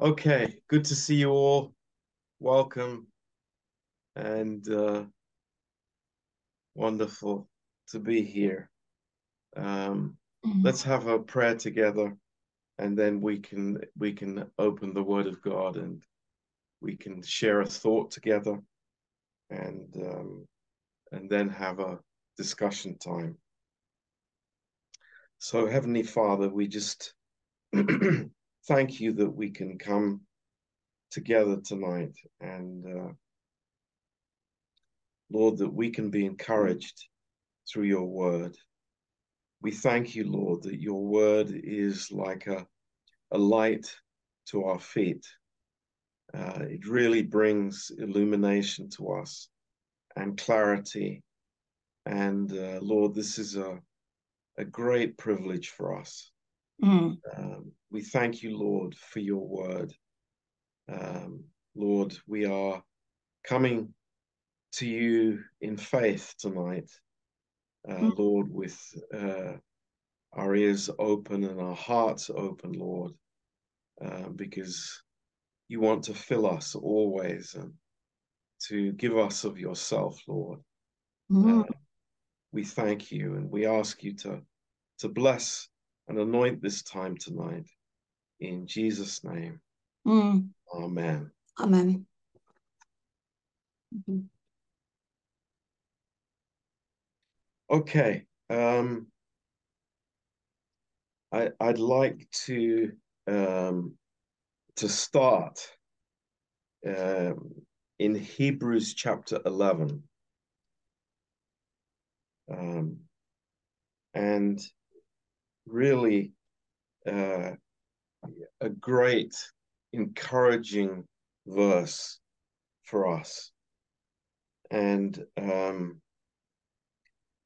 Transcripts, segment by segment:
Okay, good to see you all. Welcome and uh, wonderful to be here. Um, Mhm. let's have a prayer together, and then we can we can open the Word of God and we can share a thought together, and um, and then have a discussion time. So, Heavenly Father, we just thank you that we can come together tonight and uh, Lord, that we can be encouraged through your word. We thank you, Lord, that your word is like a, a light to our feet. Uh, it really brings illumination to us and clarity. And uh, Lord, this is a, a great privilege for us. Mm. Um, we thank you, Lord, for your word. Um, Lord, we are coming to you in faith tonight, uh, Mm. Lord, with uh, our ears open and our hearts open, Lord, uh, because you want to fill us always and to give us of yourself, Lord. Mm. Uh, we thank you and we ask you to, to bless and anoint this time tonight. In Jesus' name, Mm. amen. Amen. Mhm. Okay. Um, I, I'd like to um, to start um, in Hebrews chapter 11. Um, and really uh, a great, encouraging verse for us. And, um,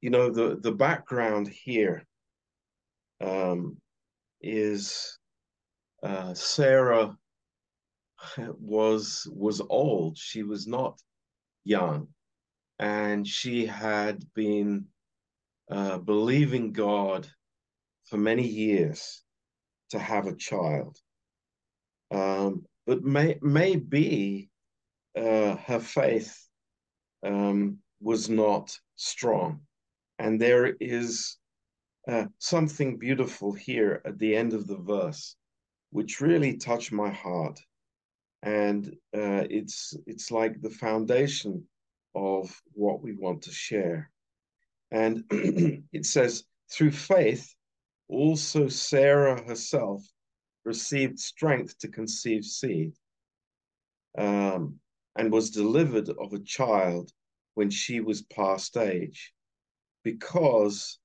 you know, the, the background here um, is uh, Sarah was was old. She was not young, and she had been uh, believing God for many years to have a child. Um, but may maybe uh, her faith um, was not strong, and there is uh, something beautiful here at the end of the verse, which really touched my heart, and uh, it's it's like the foundation of what we want to share. And it says, through faith, also Sarah herself received strength to conceive seed um, and was delivered of a child when she was past age because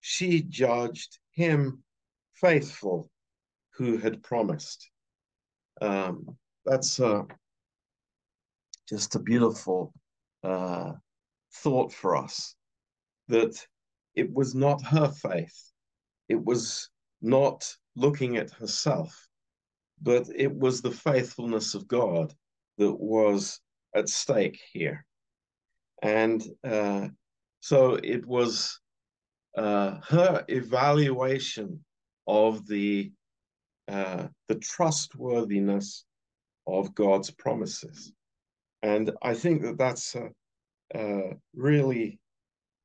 she judged him faithful who had promised. Um, that's uh, just a beautiful uh, thought for us that it was not her faith, it was not looking at herself, but it was the faithfulness of God that was at stake here. And uh, so it was uh, her evaluation of the uh, the trustworthiness of God's promises, and I think that that's uh, uh, really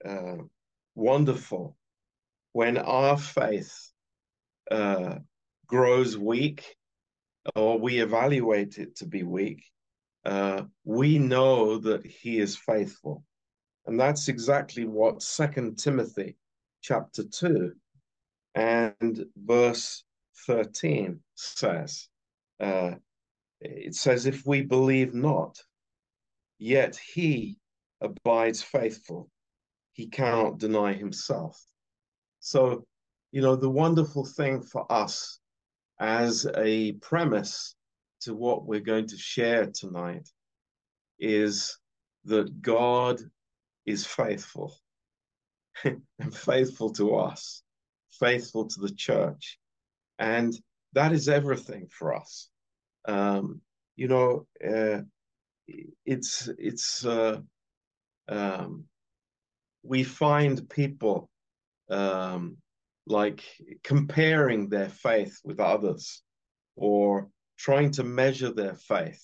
uh, wonderful when our faith uh, grows weak or we evaluate it to be weak. Uh, we know that He is faithful, and that's exactly what Second Timothy chapter 2 and verse 13 says. Uh, it says, If we believe not, yet he abides faithful, he cannot deny himself. So, you know, the wonderful thing for us as a premise to what we're going to share tonight is that God is faithful and faithful to us, faithful to the church. And that is everything for us. Um, you know, uh, it's, it's, uh, um, we find people um, like comparing their faith with others or trying to measure their faith.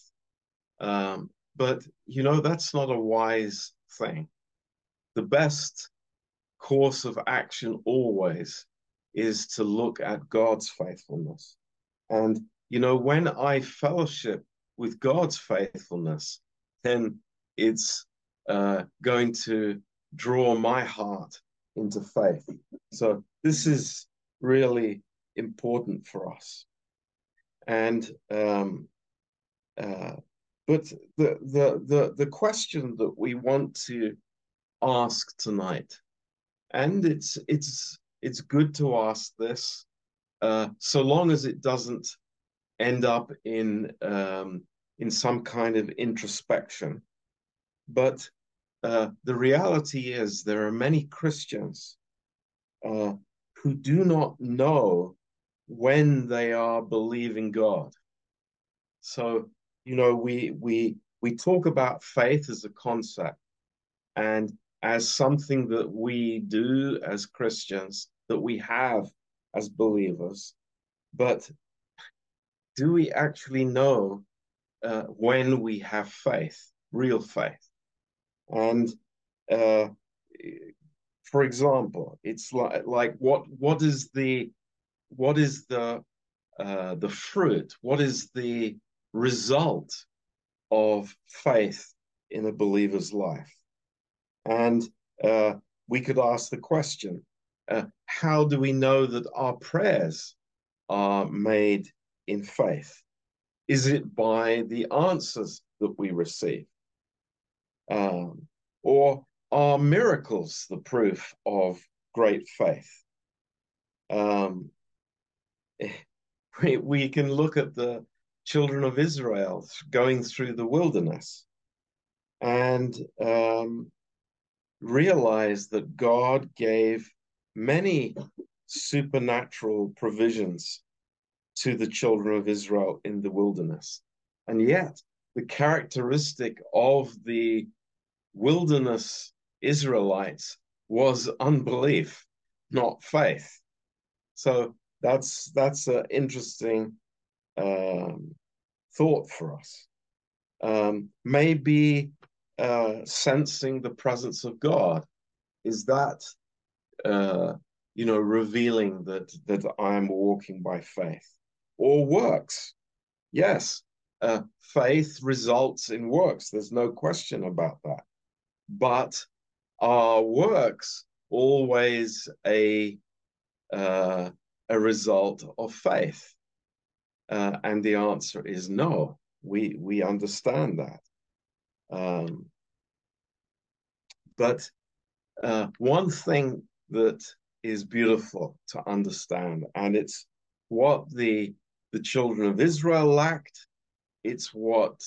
Um, but, you know, that's not a wise thing. The best course of action always is to look at God's faithfulness. And, you know, when I fellowship with God's faithfulness, then it's uh, going to draw my heart into faith. So this is really important for us. And um, uh, but the, the the the question that we want to ask tonight, and it's it's it's good to ask this, uh, so long as it doesn't end up in um, in some kind of introspection. But uh, the reality is there are many Christians uh, who do not know when they are believing God. So you know we we we talk about faith as a concept and as something that we do as Christians that we have as believers but do we actually know uh, when we have faith real faith and uh, for example it's like like what what is the what is the uh, the fruit what is the result of faith in a believer's life. And uh, we could ask the question uh, how do we know that our prayers are made in faith? Is it by the answers that we receive? Um, or are miracles the proof of great faith? Um, we, we can look at the children of Israel going through the wilderness and um, realize that God gave many supernatural provisions to the children of Israel in the wilderness. And yet, the characteristic of the wilderness Israelites was unbelief, not faith. So that's that's an interesting um, thought for us. Um, maybe uh, sensing the presence of God is that uh, you know revealing that that I am walking by faith or works. Yes, uh, faith results in works. There's no question about that. But are works always a uh, a result of faith? Uh, and the answer is no. We we understand that. Um, but uh, one thing that is beautiful to understand, and it's what the the children of Israel lacked. It's what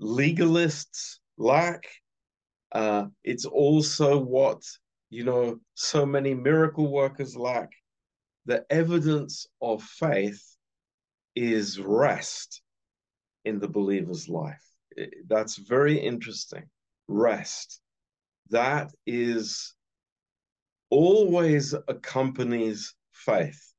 legalists lack. Uh, it's also what you know so many miracle workers lack. The evidence of faith is rest in the believer's life. That's very interesting. Rest. That is always accompanies faith.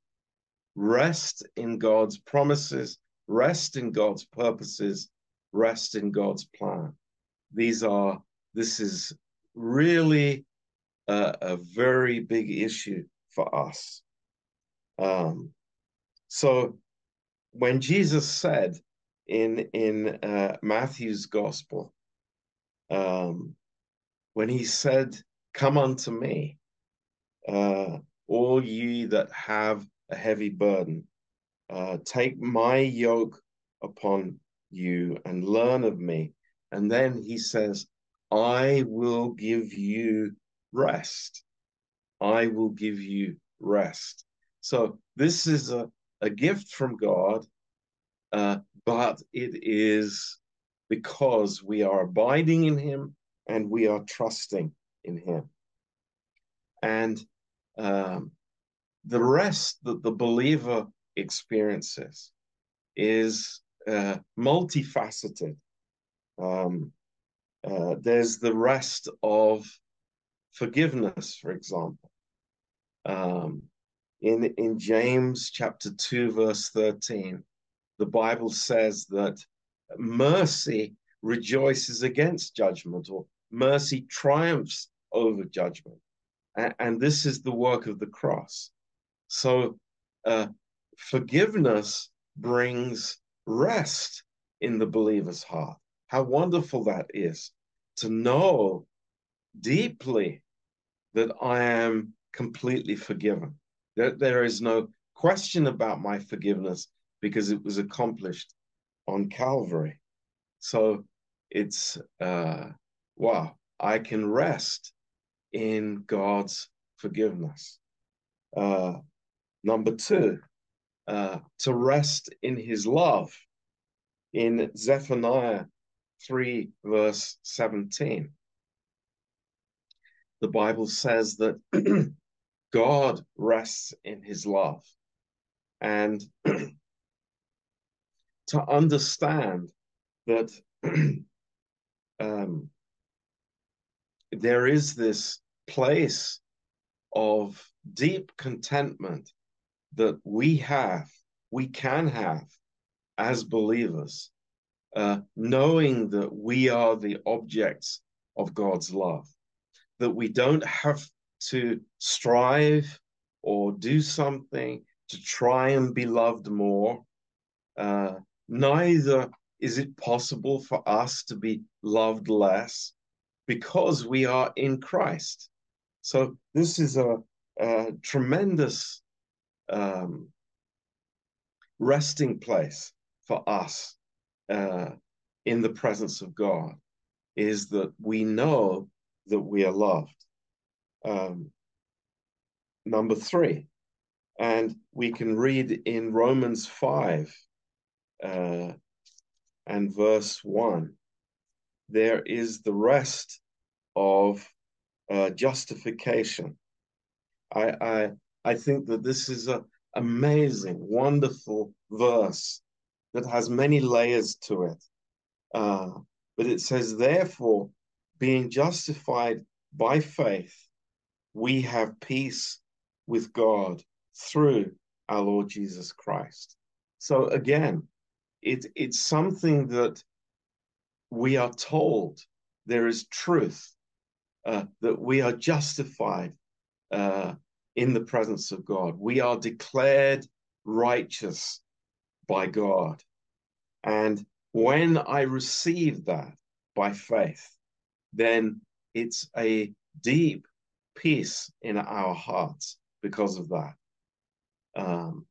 Rest in God's promises, rest in God's purposes, rest in God's plan. These are, this is really a, a very big issue for us. Um, so when Jesus said in in uh, Matthew's gospel, um, when he said, "Come unto me, uh, all ye that have a heavy burden, uh, take my yoke upon you and learn of me," and then he says, "I will give you rest. I will give you rest." So this is a a gift from God, uh, but it is because we are abiding in Him and we are trusting in Him. And um, the rest that the believer experiences is uh, multifaceted. Um, uh, there's the rest of forgiveness, for example. Um, in, in James chapter 2, verse 13, the Bible says that mercy rejoices against judgment, or mercy triumphs over judgment. And, and this is the work of the cross. So uh, forgiveness brings rest in the believer's heart. How wonderful that is to know deeply that I am completely forgiven. That there is no question about my forgiveness because it was accomplished on Calvary. So it's, uh, wow, I can rest in God's forgiveness. Uh, number two, uh, to rest in his love. In Zephaniah 3, verse 17, the Bible says that God rests in his love. And to understand that um, there is this place of deep contentment that we have, we can have as believers, uh, knowing that we are the objects of God's love, that we don't have to strive or do something to try and be loved more. Uh, neither is it possible for us to be loved less because we are in Christ. So this is a, a tremendous um, resting place for us uh, in the presence of God is that we know that we are loved. Um, number three, and we can read in Romans 5 uh, and verse 1 there is the rest of uh, justification. I, I, I think that this is an amazing, wonderful verse that has many layers to it. Uh, but it says, therefore, being justified by faith, we have peace with God through our Lord Jesus Christ. So again, it, it's something that we are told there is truth, uh, that we are justified uh, in the presence of God. We are declared righteous by God. And when I receive that by faith, then it's a deep peace in our hearts because of that. Um,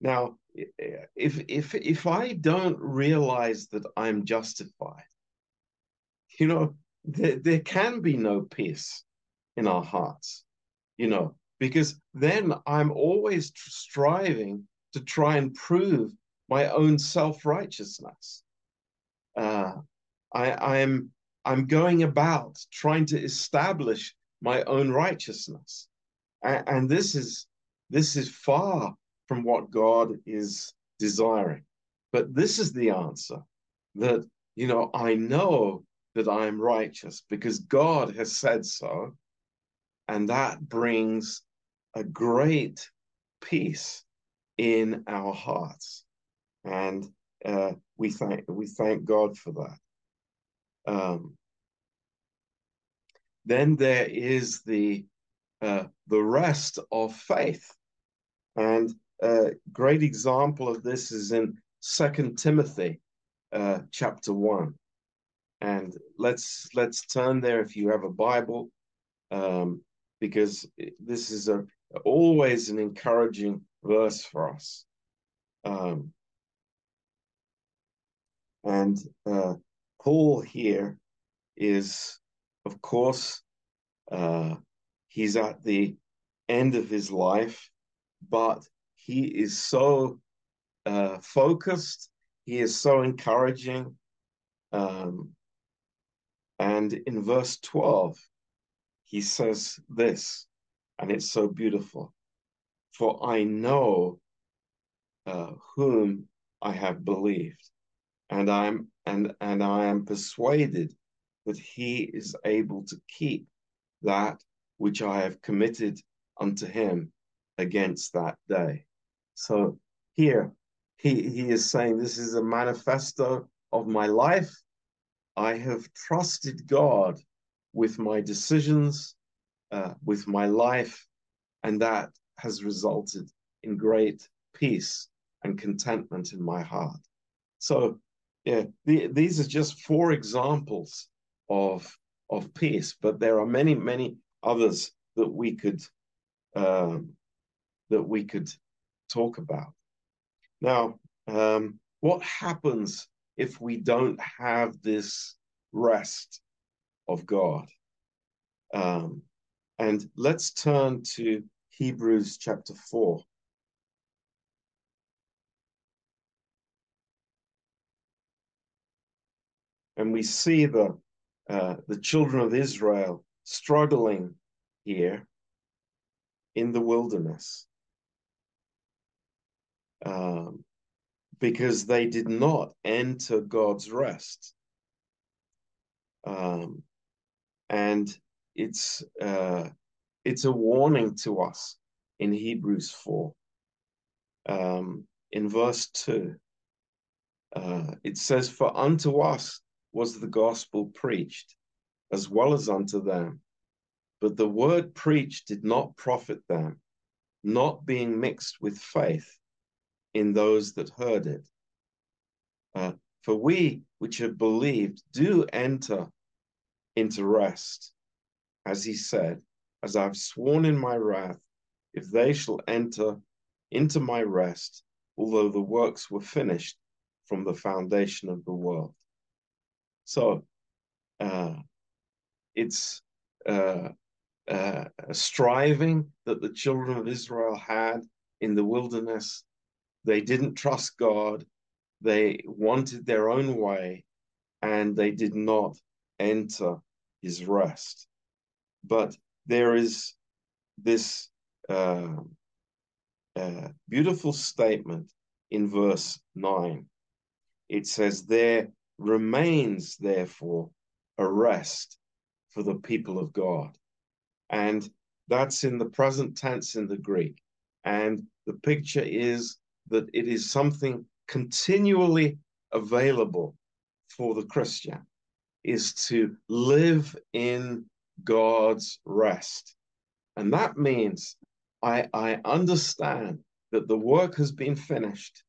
now, if if if I don't realize that I'm justified, you know, there, there can be no peace in our hearts, you know, because then I'm always striving to try and prove my own self-righteousness. Uh, I, I'm I'm going about trying to establish my own righteousness, and, and this is this is far from what God is desiring. But this is the answer that, you know, I know that I am righteous because God has said so. And that brings a great peace in our hearts. And uh, we thank we thank God for that. Um, then there is the uh, the rest of faith, and a great example of this is in Second Timothy uh, chapter one, and let's let's turn there if you have a Bible, um, because this is a always an encouraging verse for us. Um, and uh, Paul here is, of course, uh, he's at the end of his life, but he is so uh, focused. He is so encouraging. Um, and in verse 12, he says this, and it's so beautiful. For I know uh, whom I have believed, and I'm and and I am persuaded that he is able to keep that which I have committed unto him against that day. So here he, he is saying, This is a manifesto of my life. I have trusted God with my decisions, uh, with my life, and that has resulted in great peace and contentment in my heart. So, yeah, the, these are just four examples of of peace, but there are many, many others that we could um, that we could talk about. Now, um, what happens if we don't have this rest of God? Um, and let's turn to Hebrews chapter 4. And we see the, uh, the children of Israel struggling here in the wilderness um, because they did not enter God's rest. Um, and it's uh, it's a warning to us in Hebrews 4. Um, in verse 2, uh, it says, For unto us was the gospel preached, as well as unto them. But the word preached did not profit them, not being mixed with faith in those that heard it. Uh, for we which have believed do enter into rest, as he said, as I've sworn in my wrath, if they shall enter into my rest, although the works were finished from the foundation of the world. So uh, it's uh, uh, striving that the children of Israel had in the wilderness. They didn't trust God. They wanted their own way and they did not enter his rest. But there is this uh, uh, beautiful statement in verse 9. It says, There remains, therefore, a rest for the people of God. And that's in the present tense in the Greek. And the picture is that it is something continually available for the Christian, is to live in God's rest. And that means I, I understand that the work has been finished.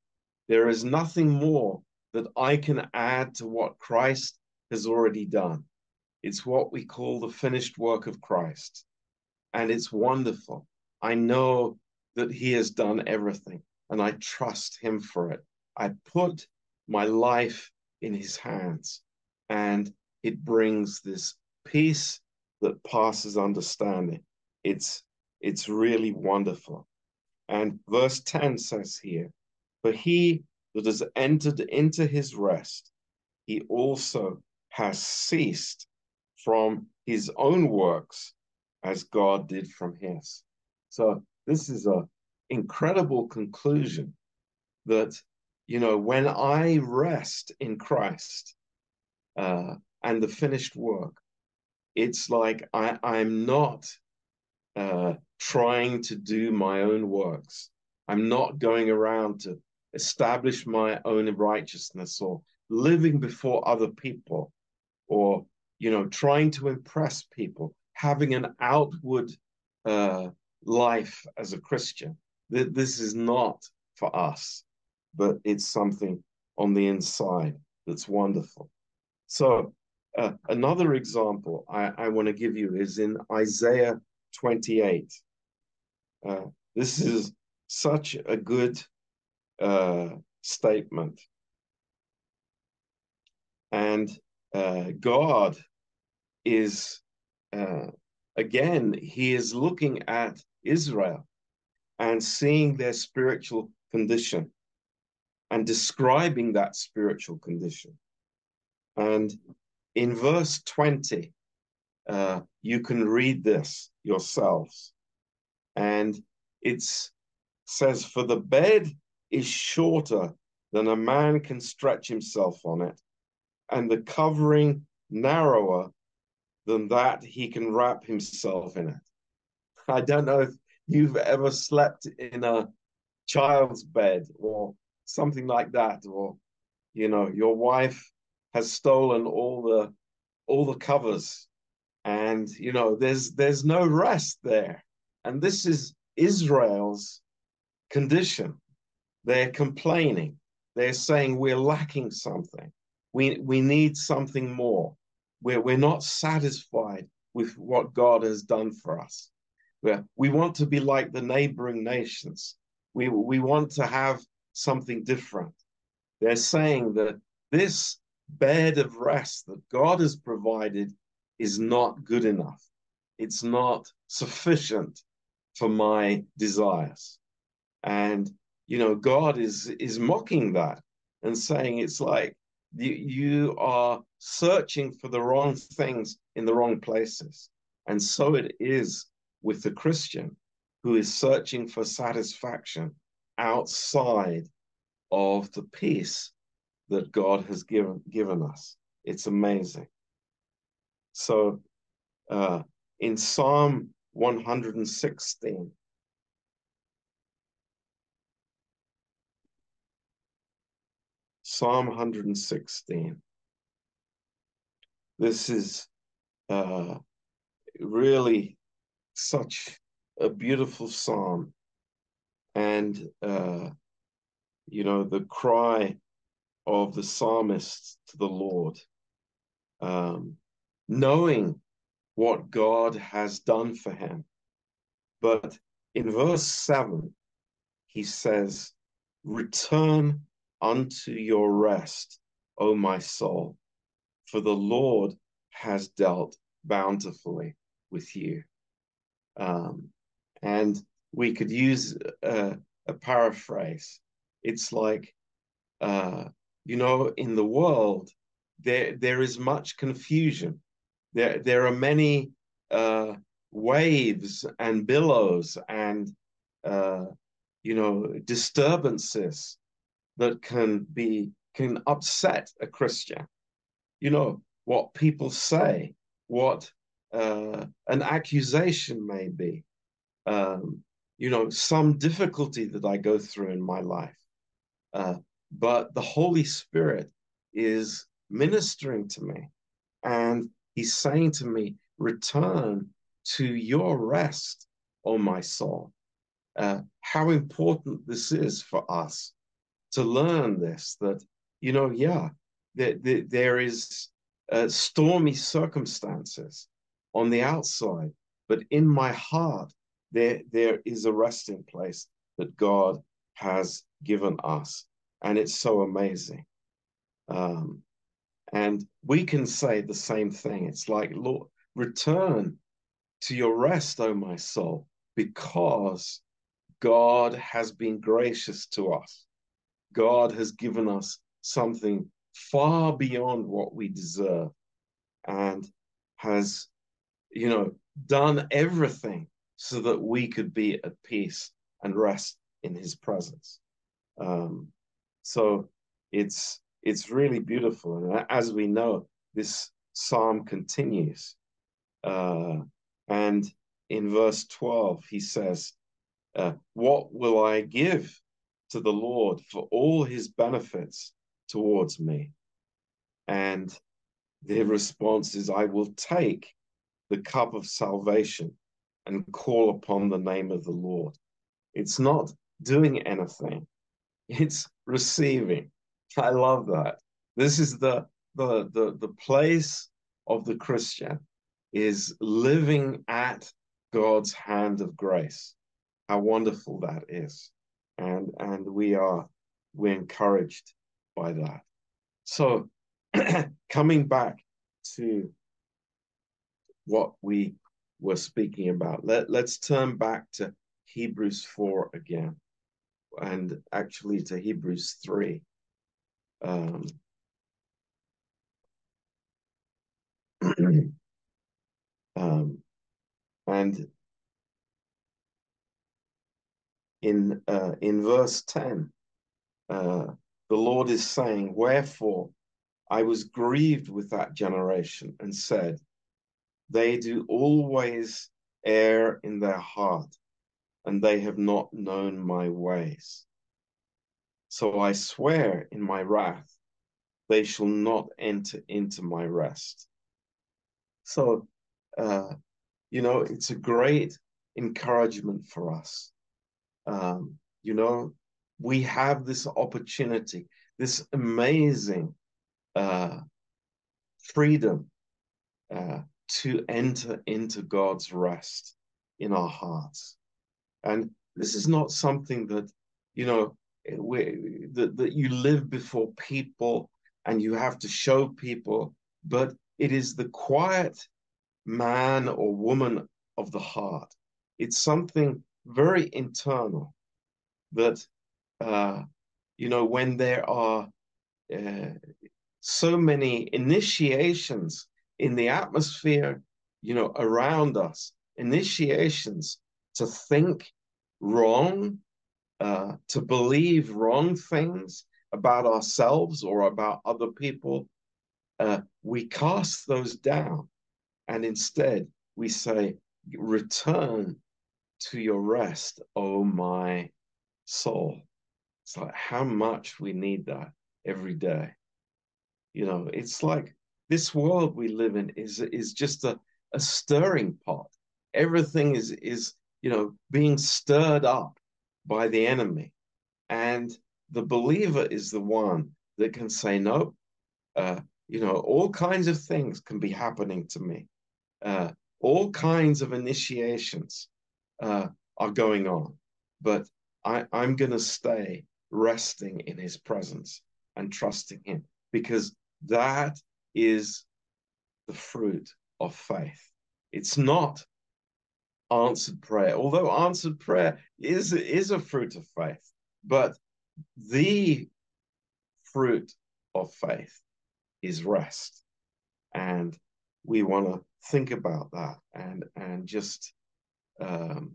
There is nothing more that I can add to what Christ has already done. It's what we call the finished work of Christ. And it's wonderful. I know that He has done everything, and I trust Him for it. I put my life in His hands, and it brings this peace that passes understanding. It's it's really wonderful. And verse 10 says here, For he that has entered into his rest, he also has ceased from his own works as God did from his. So this is a incredible conclusion that you know when I rest in Christ uh, and the finished work, it's like I, I'm not uh, trying to do my own works. I'm not going around to establish my own righteousness or living before other people or you know trying to impress people having an outward uh, life as a christian this is not for us but it's something on the inside that's wonderful so uh, another example I, I want to give you is in Isaiah 28. Uh, this is such a good uh, statement. And uh, God is, uh, again, He is looking at Israel and seeing their spiritual condition and describing that spiritual condition. And in verse 20, uh, you can read this yourselves. And it says, For the bed is shorter than a man can stretch himself on it, and the covering narrower than that he can wrap himself in it. I don't know if you've ever slept in a child's bed or something like that, or you know, your wife has stolen all the all the covers, and you know, there's there's no rest there, and this is Israel's condition. They're complaining. They're saying we're lacking something. We we need something more. We're we're not satisfied with what God has done for us. We're, we want to be like the neighboring nations. We we want to have something different. They're saying that this bed of rest that God has provided is not good enough. It's not sufficient for my desires. And you know, God is is mocking that and saying it's like you, you are searching for the wrong things in the wrong places. And so it is with the Christian who is searching for satisfaction outside of the peace that God has given given us. It's amazing. So uh, in Psalm 116, Psalm 116. This is uh, really such a beautiful psalm. And, uh, you know, the cry of the psalmist to the Lord, um, knowing what God has done for him. But in verse 7, he says, Return unto your rest, O my soul, for the Lord has dealt bountifully with you. Um, and we could use a, a paraphrase. It's like, uh, you know, in the world, there there is much confusion. There there are many uh, waves and billows and uh, you know disturbances that can be can upset a Christian. You know what people say, what uh, an accusation may be, um, you know some difficulty that I go through in my life, uh, but the Holy Spirit is ministering to me, and He's saying to me, "Return to your rest, O my soul." Uh, how important this is for us to learn this that you know yeah that, that there is uh, stormy circumstances on the outside but in my heart there there is a resting place that god has given us and it's so amazing. Um, and we can say the same thing. It's like lord return to your rest o my soul because god has been gracious to us. God has given us something far beyond what we deserve and has, you know, done everything so that we could be at peace and rest in his presence. Um, so it's it's really beautiful. And as we know, this psalm continues. Uh, and in verse 12, he says, uh, What will I give to the Lord for all his benefits towards me. And the response is, I will take the cup of salvation and call upon the name of the Lord. It's not doing anything, it's receiving. I love that. This is the the the, the place of the Christian is living at God's hand of grace. How wonderful that is and and we are we're encouraged by that. So coming back to what we were speaking about, let, let's turn back to Hebrews 4 again, and actually to Hebrews 3. Um, um, and in uh, in verse 10 uh, the lord is saying wherefore i was grieved with that generation and said they do always err in their heart and they have not known my ways So I swear in my wrath, they shall not enter into my rest. So, uh, you know, it's a great encouragement for us. Um, you know, we have this opportunity, this amazing uh, freedom uh, to enter into God's rest in our hearts. And this is not something that, you know, we, that, that you live before people and you have to show people, but it is the quiet man or woman of the heart. It's something very internal that, uh, you know, when there are uh, so many initiations in the atmosphere, you know, around us, initiations to think wrong, uh, to believe wrong things about ourselves or about other people, uh, we cast those down. And instead, we say, Return to your rest, oh my soul. It's like how much we need that every day. You know, it's like this world we live in is is just a, a stirring pot. Everything is is you know being stirred up by the enemy, and the believer is the one that can say no. Uh, you know, all kinds of things can be happening to me. Uh, all kinds of initiations uh, are going on, but I, I'm going to stay resting in His presence and trusting Him because that is the fruit of faith. It's not answered prayer, although answered prayer is, is a fruit of faith, but the fruit of faith is rest. And we want to think about that and, and just um,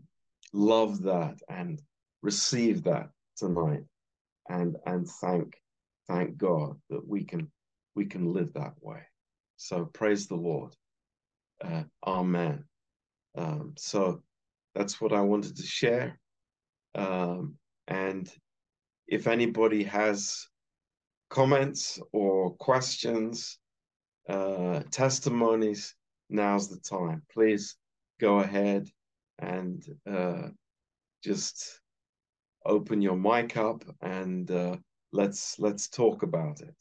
love that and receive that tonight and, and thank, thank God that we can, we can live that way. So praise the Lord. Uh, amen. Um, so that's what I wanted to share. Um, and if anybody has comments or questions, uh, testimonies, now's the time. Please go ahead and uh, just open your mic up and uh, let's let's talk about it.